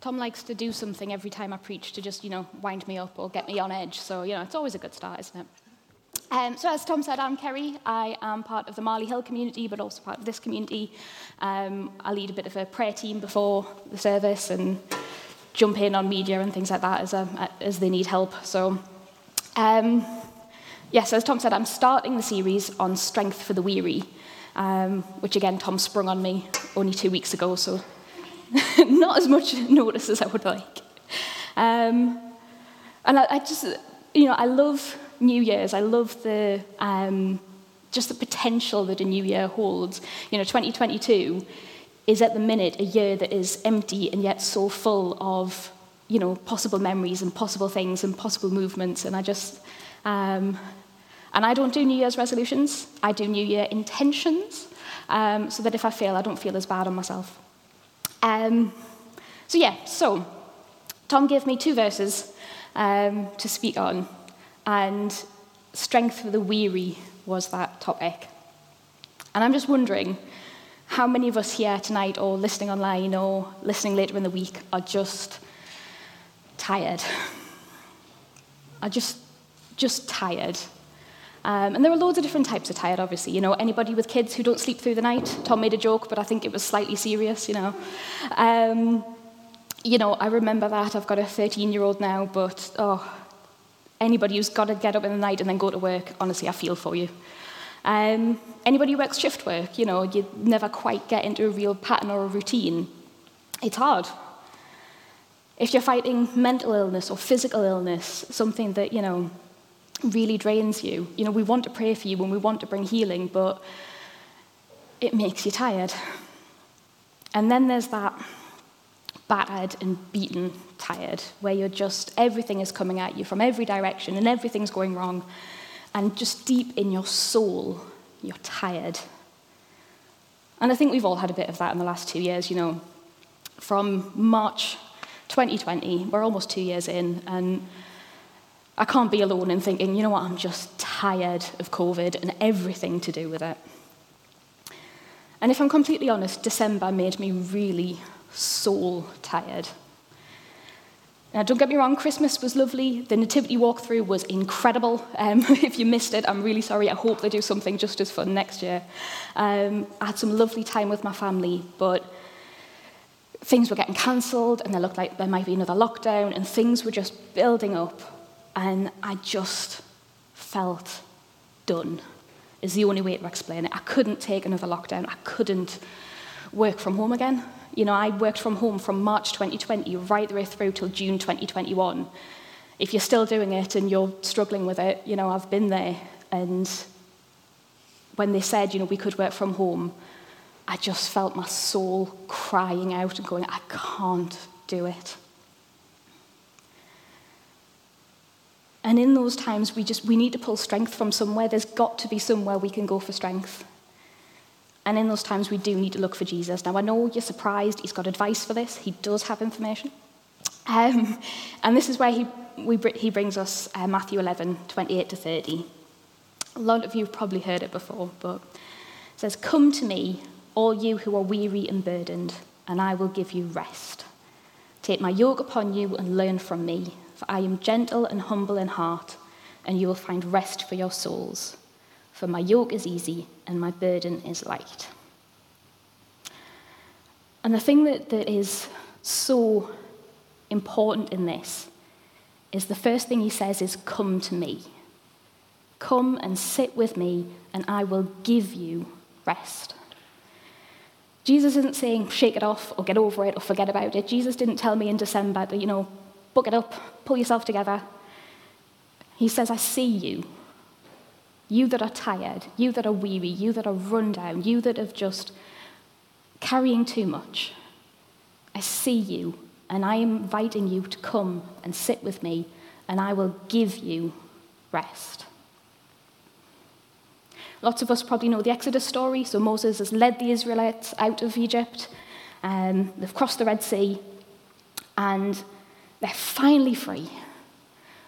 Tom likes to do something every time I preach to just, you know, wind me up or get me on edge. So, you know, it's always a good start, isn't it? Um, so, as Tom said, I'm Kerry. I am part of the Marley Hill community, but also part of this community. Um, I lead a bit of a prayer team before the service and jump in on media and things like that as, a, as they need help. So, um, yes, as Tom said, I'm starting the series on strength for the weary, um, which again, Tom sprung on me only two weeks ago, so not as much notice as I would like. Um, and I, I, just, you know, I love New Year's. I love the um, just the potential that a new year holds. You know, 2022 is at the minute a year that is empty and yet so full of, you know, possible memories and possible things and possible movements. And I just, um, and I don't do New Year's resolutions. I do New Year intentions, um, so that if I fail, I don't feel as bad on myself. Um, so, yeah, so Tom gave me two verses um, to speak on, and strength for the weary was that topic. And I'm just wondering how many of us here tonight, or listening online, or listening later in the week, are just tired? Are just, just tired. Um, and there are loads of different types of tired, obviously. You know, anybody with kids who don't sleep through the night. Tom made a joke, but I think it was slightly serious, you know. Um, you know, I remember that. I've got a 13-year-old now, but, oh, anybody who's got to get up in the night and then go to work, honestly, I feel for you. Um, anybody who works shift work, you know, you never quite get into a real pattern or a routine. It's hard. If you're fighting mental illness or physical illness, something that, you know, really drains you. You know, we want to pray for you and we want to bring healing, but it makes you tired. And then there's that battered and beaten tired, where you're just, everything is coming at you from every direction and everything's going wrong. And just deep in your soul, you're tired. And I think we've all had a bit of that in the last two years, you know. From March 2020, we're almost two years in, and I can't be alone in thinking, you know what, I'm just tired of COVID and everything to do with it. And if I'm completely honest, December made me really soul tired. Now, don't get me wrong, Christmas was lovely. The Nativity walkthrough was incredible. Um, if you missed it, I'm really sorry. I hope they do something just as fun next year. Um, I had some lovely time with my family, but things were getting cancelled, and there looked like there might be another lockdown, and things were just building up. And I just felt done, is the only way to explain it. I couldn't take another lockdown. I couldn't work from home again. You know, I worked from home from March 2020 right the way through till June 2021. If you're still doing it and you're struggling with it, you know, I've been there. And when they said, you know, we could work from home, I just felt my soul crying out and going, I can't do it. And in those times, we just we need to pull strength from somewhere. There's got to be somewhere we can go for strength. And in those times, we do need to look for Jesus. Now, I know you're surprised. He's got advice for this. He does have information. Um, and this is where he, we, he brings us uh, Matthew 11, 28 to 30. A lot of you have probably heard it before, but it says, Come to me, all you who are weary and burdened, and I will give you rest. Take my yoke upon you and learn from me for I am gentle and humble in heart, and you will find rest for your souls. For my yoke is easy and my burden is light. And the thing that, that is so important in this is the first thing he says is, Come to me. Come and sit with me, and I will give you rest. Jesus isn't saying shake it off or get over it or forget about it. Jesus didn't tell me in December that, you know, book it up, pull yourself together. He says, I see you. You that are tired, you that are weary, you that are run down, you that have just carrying too much. I see you, and I am inviting you to come and sit with me, and I will give you rest. Lots of us probably know the Exodus story. So Moses has led the Israelites out of Egypt. Um, they've crossed the Red Sea, and they're finally free.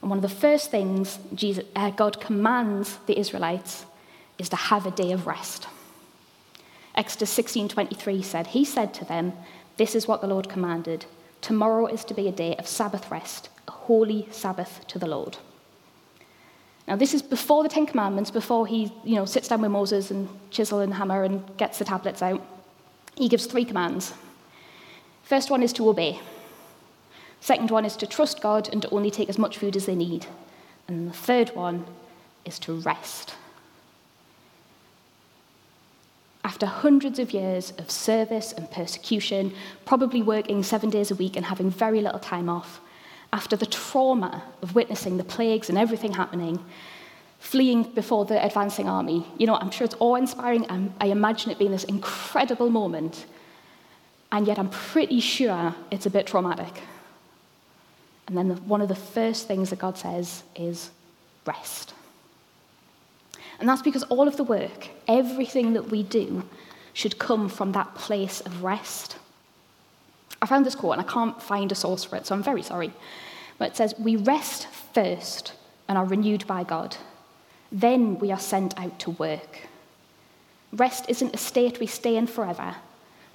And one of the first things Jesus, uh, God commands the Israelites is to have a day of rest. Exodus 16:23 said, He said to them, This is what the Lord commanded. Tomorrow is to be a day of Sabbath rest, a holy Sabbath to the Lord. Now, this is before the Ten Commandments, before he you know, sits down with Moses and chisel and hammer and gets the tablets out. He gives three commands. First one is to obey. Second one is to trust God and to only take as much food as they need. And the third one is to rest. After hundreds of years of service and persecution, probably working seven days a week and having very little time off, after the trauma of witnessing the plagues and everything happening, fleeing before the advancing army, you know, I'm sure it's awe inspiring. I imagine it being this incredible moment, and yet I'm pretty sure it's a bit traumatic. And then the, one of the first things that God says is rest. And that's because all of the work, everything that we do, should come from that place of rest. I found this quote and I can't find a source for it, so I'm very sorry. But it says, We rest first and are renewed by God. Then we are sent out to work. Rest isn't a state we stay in forever,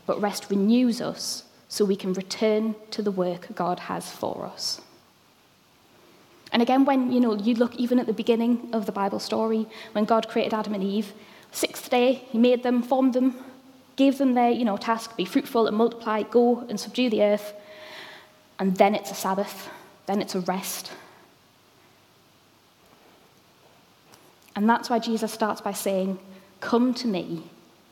but rest renews us so we can return to the work God has for us. And again, when you know you look even at the beginning of the Bible story, when God created Adam and Eve, sixth day He made them, formed them, gave them their you know task: be fruitful and multiply, go and subdue the earth. And then it's a Sabbath, then it's a rest. And that's why Jesus starts by saying, "Come to me,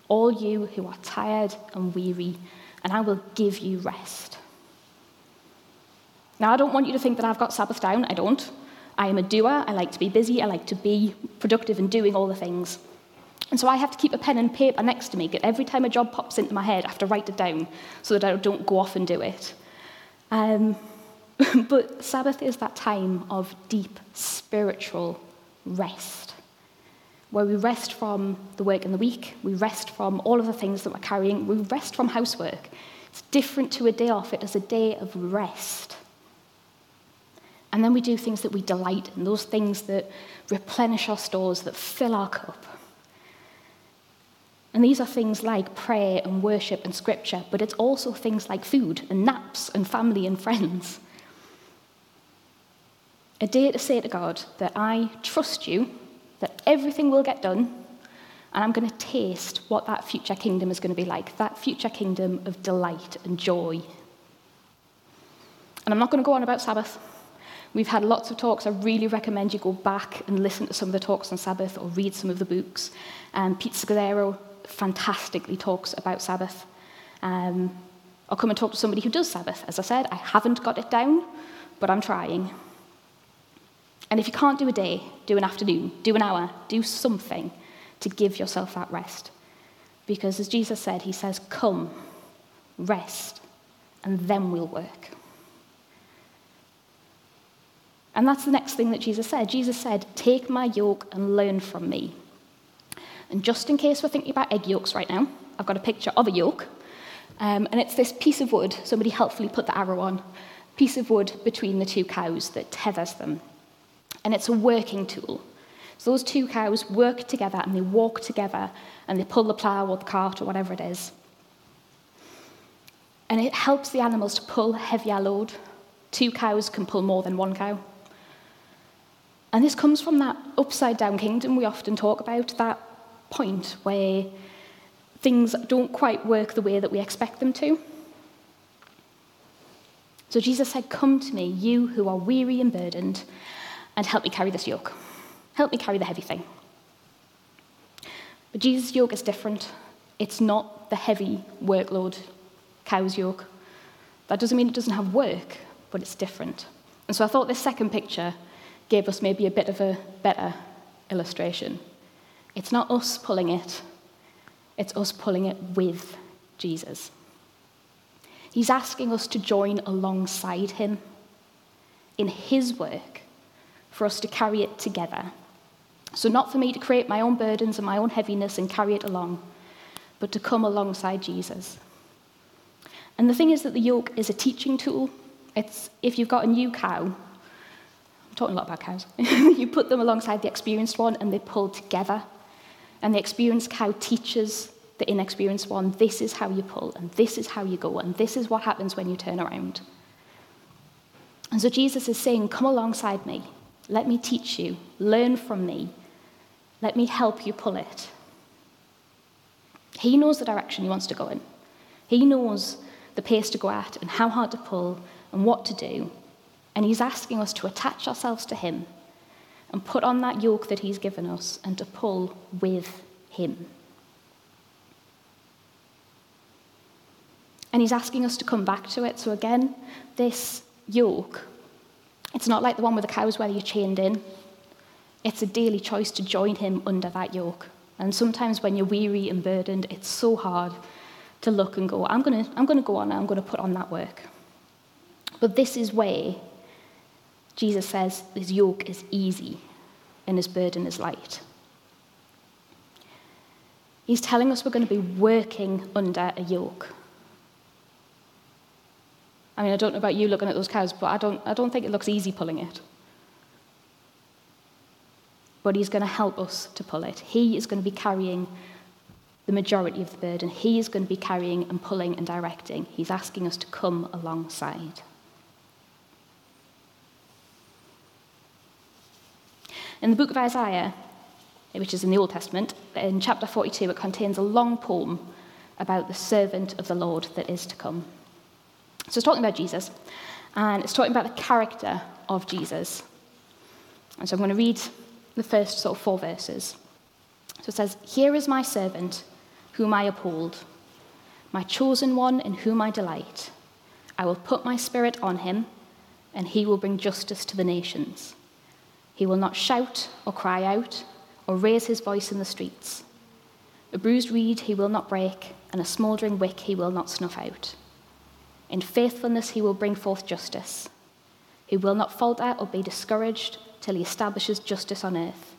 all you who are tired and weary, and I will give you rest." Now, I don't want you to think that I've got Sabbath down. I don't. I am a doer. I like to be busy. I like to be productive and doing all the things. And so I have to keep a pen and paper next to me. Every time a job pops into my head, I have to write it down so that I don't go off and do it. Um, but Sabbath is that time of deep spiritual rest, where we rest from the work in the week, we rest from all of the things that we're carrying, we rest from housework. It's different to a day off, it is a day of rest. And then we do things that we delight in, those things that replenish our stores, that fill our cup. And these are things like prayer and worship and scripture, but it's also things like food and naps and family and friends. A day to say to God that I trust you, that everything will get done, and I'm going to taste what that future kingdom is going to be like that future kingdom of delight and joy. And I'm not going to go on about Sabbath. We've had lots of talks. I really recommend you go back and listen to some of the talks on Sabbath or read some of the books. Um, Pete Scazzero fantastically talks about Sabbath. Um, I'll come and talk to somebody who does Sabbath. As I said, I haven't got it down, but I'm trying. And if you can't do a day, do an afternoon, do an hour, do something to give yourself that rest. Because as Jesus said, He says, Come, rest, and then we'll work. And that's the next thing that Jesus said. Jesus said, Take my yoke and learn from me. And just in case we're thinking about egg yolks right now, I've got a picture of a yoke. Um, and it's this piece of wood, somebody helpfully put the arrow on, piece of wood between the two cows that tethers them. And it's a working tool. So those two cows work together and they walk together and they pull the plough or the cart or whatever it is. And it helps the animals to pull heavier load. Two cows can pull more than one cow. And this comes from that upside down kingdom we often talk about, that point where things don't quite work the way that we expect them to. So Jesus said, Come to me, you who are weary and burdened, and help me carry this yoke. Help me carry the heavy thing. But Jesus' yoke is different. It's not the heavy workload cow's yoke. That doesn't mean it doesn't have work, but it's different. And so I thought this second picture gave us maybe a bit of a better illustration. It's not us pulling it, it's us pulling it with Jesus. He's asking us to join alongside him in his work for us to carry it together. So, not for me to create my own burdens and my own heaviness and carry it along, but to come alongside Jesus. And the thing is that the yoke is a teaching tool. It's if you've got a new cow talking a lot about cows. you put them alongside the experienced one and they pull together. And the experienced cow teaches the inexperienced one this is how you pull, and this is how you go, and this is what happens when you turn around. And so Jesus is saying, Come alongside me. Let me teach you. Learn from me. Let me help you pull it. He knows the direction he wants to go in. He knows the pace to go at and how hard to pull and what to do. And he's asking us to attach ourselves to him and put on that yoke that he's given us and to pull with him. And he's asking us to come back to it. So, again, this yoke, it's not like the one with the cows where you're chained in. It's a daily choice to join him under that yoke. And sometimes when you're weary and burdened, it's so hard to look and go, I'm going to I'm going to go on, I'm going to put on that work. But this is where Jesus says his yoke is easy and his burden is light. He's telling us we're going to be working under a yoke. I mean, I don't know about you looking at those cows, but I don't, I don't think it looks easy pulling it. But he's going to help us to pull it. He is going to be carrying the majority of the burden. He is going to be carrying and pulling and directing. He's asking us to come alongside. In the book of Isaiah, which is in the Old Testament, in chapter 42, it contains a long poem about the servant of the Lord that is to come. So it's talking about Jesus, and it's talking about the character of Jesus. And so I'm going to read the first sort of four verses. So it says, Here is my servant, whom I uphold, my chosen one in whom I delight. I will put my spirit on him, and he will bring justice to the nations. He will not shout or cry out or raise his voice in the streets. A bruised reed he will not break, and a smouldering wick he will not snuff out. In faithfulness, he will bring forth justice. He will not falter or be discouraged till he establishes justice on earth.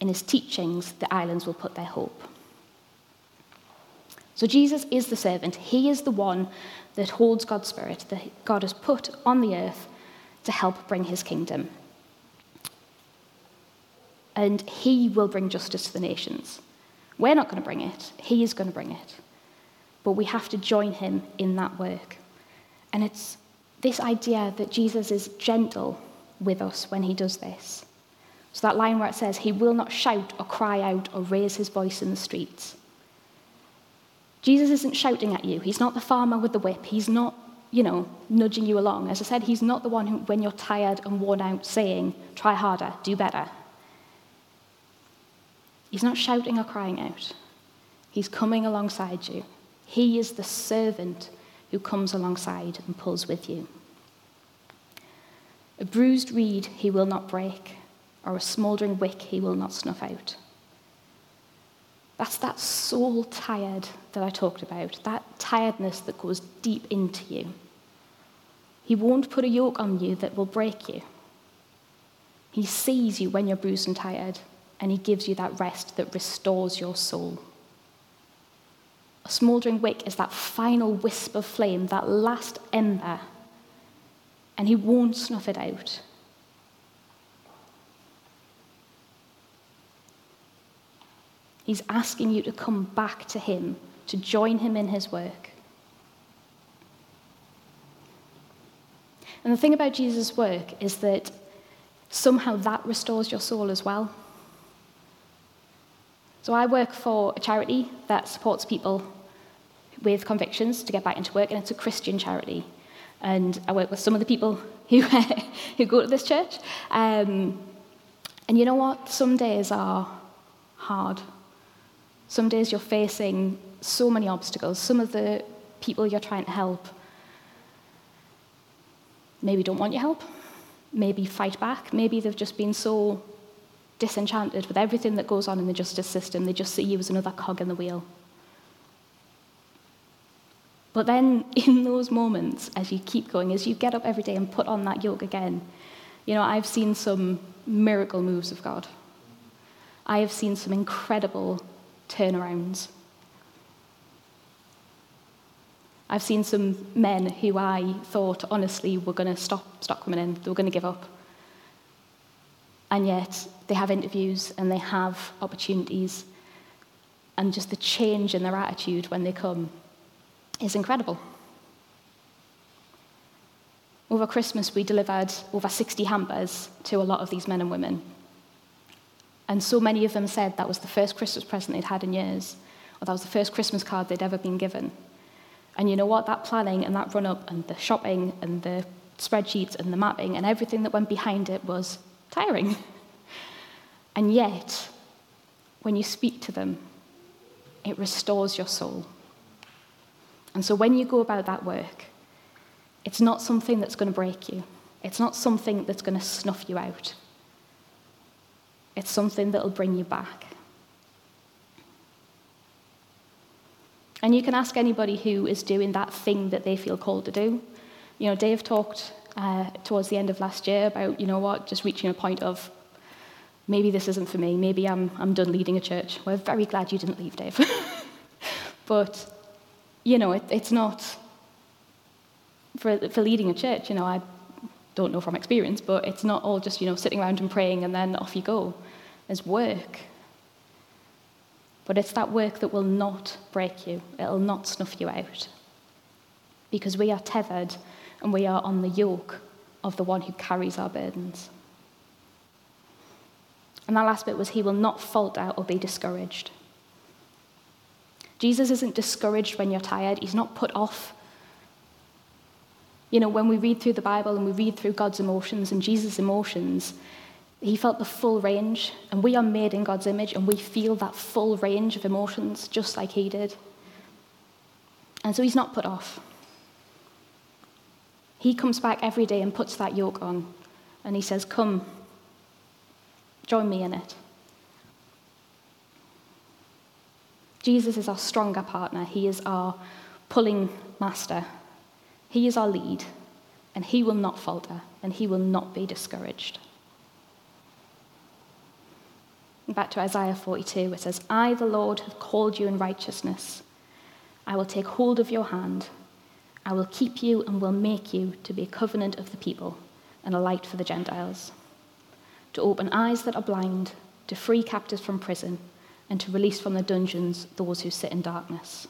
In his teachings, the islands will put their hope. So, Jesus is the servant. He is the one that holds God's Spirit, that God has put on the earth to help bring his kingdom. And he will bring justice to the nations. We're not going to bring it, he is going to bring it. But we have to join him in that work. And it's this idea that Jesus is gentle with us when he does this. So, that line where it says, He will not shout or cry out or raise his voice in the streets. Jesus isn't shouting at you. He's not the farmer with the whip. He's not, you know, nudging you along. As I said, he's not the one who, when you're tired and worn out, saying, Try harder, do better. He's not shouting or crying out. He's coming alongside you. He is the servant who comes alongside and pulls with you. A bruised reed he will not break, or a smouldering wick he will not snuff out. That's that soul tired that I talked about, that tiredness that goes deep into you. He won't put a yoke on you that will break you. He sees you when you're bruised and tired, and he gives you that rest that restores your soul. A smouldering wick is that final wisp of flame, that last ember, and he won't snuff it out. He's asking you to come back to him, to join him in his work. And the thing about Jesus' work is that somehow that restores your soul as well. So I work for a charity that supports people with convictions to get back into work, and it's a Christian charity. And I work with some of the people who, who go to this church. Um, and you know what? Some days are hard. Some days you're facing so many obstacles. Some of the people you're trying to help maybe don't want your help, maybe fight back, maybe they've just been so disenchanted with everything that goes on in the justice system, they just see you as another cog in the wheel. But then, in those moments, as you keep going, as you get up every day and put on that yoke again, you know, I've seen some miracle moves of God. I have seen some incredible turnarounds. I've seen some men who I thought honestly were going to stop, stop coming in, they were going to give up. And yet they have interviews and they have opportunities. And just the change in their attitude when they come is incredible. Over Christmas, we delivered over 60 hampers to a lot of these men and women. And so many of them said that was the first Christmas present they'd had in years, or that was the first Christmas card they'd ever been given. And you know what? That planning and that run up and the shopping and the spreadsheets and the mapping and everything that went behind it was tiring. And yet, when you speak to them, it restores your soul. And so when you go about that work, it's not something that's going to break you. It's not something that's going to snuff you out. It's something that'll bring you back. And you can ask anybody who is doing that thing that they feel called to do. You know, Dave talked uh, towards the end of last year about, you know what, just reaching a point of maybe this isn't for me, maybe I'm, I'm done leading a church. We're very glad you didn't leave, Dave. but, you know, it, it's not for, for leading a church, you know, I don't know from experience, but it's not all just, you know, sitting around and praying and then off you go. There's work. But it's that work that will not break you, it'll not snuff you out. Because we are tethered and we are on the yoke of the one who carries our burdens. And that last bit was, He will not falter out or be discouraged. Jesus isn't discouraged when you're tired, He's not put off. You know, when we read through the Bible and we read through God's emotions and Jesus' emotions, he felt the full range, and we are made in God's image, and we feel that full range of emotions just like He did. And so He's not put off. He comes back every day and puts that yoke on, and He says, Come, join me in it. Jesus is our stronger partner, He is our pulling master, He is our lead, and He will not falter, and He will not be discouraged. Back to Isaiah 42, it says, I, the Lord, have called you in righteousness. I will take hold of your hand. I will keep you and will make you to be a covenant of the people and a light for the Gentiles, to open eyes that are blind, to free captives from prison, and to release from the dungeons those who sit in darkness.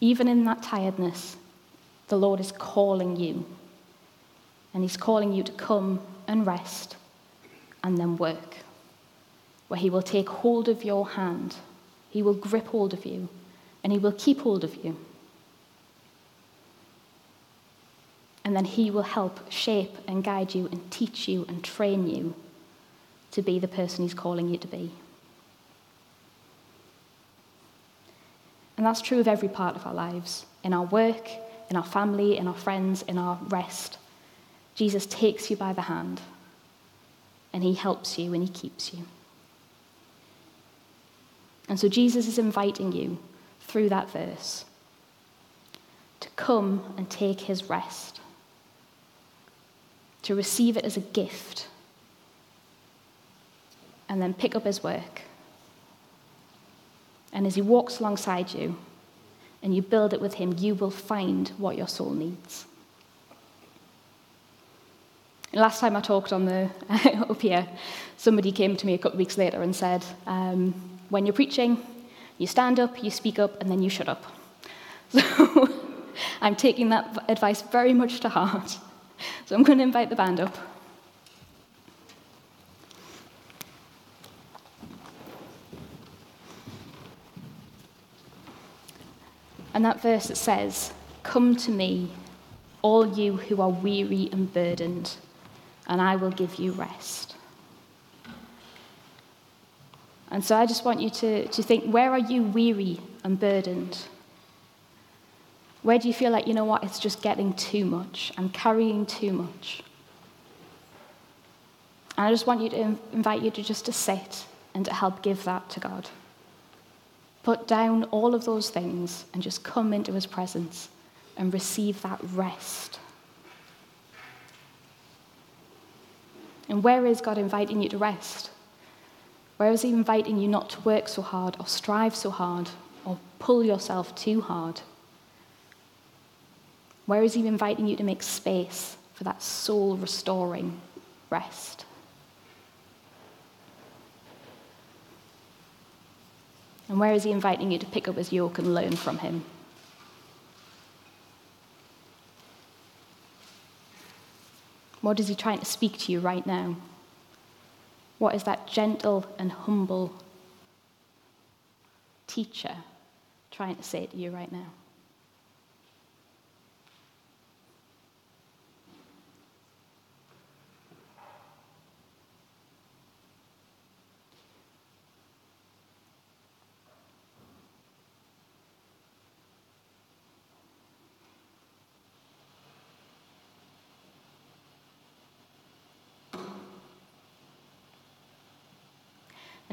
Even in that tiredness, the Lord is calling you. And He's calling you to come and rest, and then work, where He will take hold of your hand, He will grip hold of you, and He will keep hold of you. And then He will help shape and guide you and teach you and train you to be the person He's calling you to be. And that's true of every part of our lives in our work, in our family, in our friends, in our rest. Jesus takes you by the hand and he helps you and he keeps you. And so Jesus is inviting you through that verse to come and take his rest, to receive it as a gift, and then pick up his work. And as he walks alongside you and you build it with him, you will find what your soul needs. Last time I talked on the up here, somebody came to me a couple of weeks later and said, um, "When you're preaching, you stand up, you speak up, and then you shut up." So I'm taking that advice very much to heart. So I'm going to invite the band up. And that verse that says, Come to me, all you who are weary and burdened and I will give you rest. And so I just want you to, to think where are you weary and burdened? Where do you feel like, you know what, it's just getting too much? I'm carrying too much. And I just want you to invite you to just to sit and to help give that to God. Put down all of those things and just come into his presence and receive that rest. And where is God inviting you to rest? Where is he inviting you not to work so hard or strive so hard or pull yourself too hard? Where is he inviting you to make space for that soul restoring rest? And where is he inviting you to pick up his yoke and learn from him? What is he trying to speak to you right now? What is that gentle and humble teacher trying to say to you right now?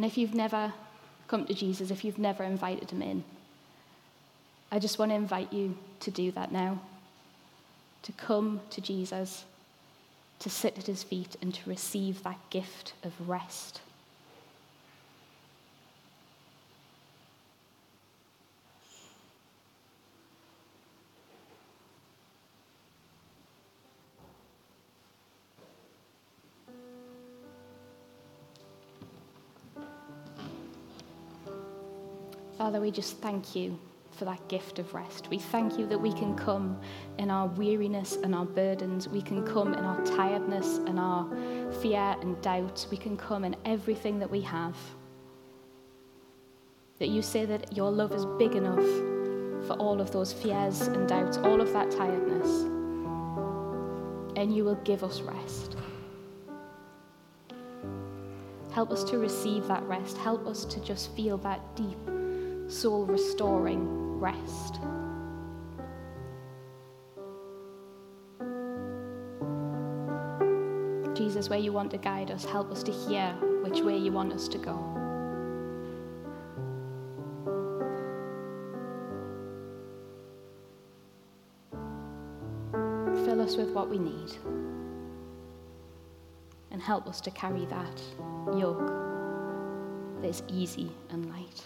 And if you've never come to Jesus, if you've never invited him in, I just want to invite you to do that now. To come to Jesus, to sit at his feet, and to receive that gift of rest. Father, we just thank you for that gift of rest. We thank you that we can come in our weariness and our burdens. We can come in our tiredness and our fear and doubt. We can come in everything that we have. That you say that your love is big enough for all of those fears and doubts, all of that tiredness. And you will give us rest. Help us to receive that rest. Help us to just feel that deep soul restoring rest. Jesus, where you want to guide us, help us to hear which way you want us to go. Fill us with what we need and help us to carry that yoke that is easy and light.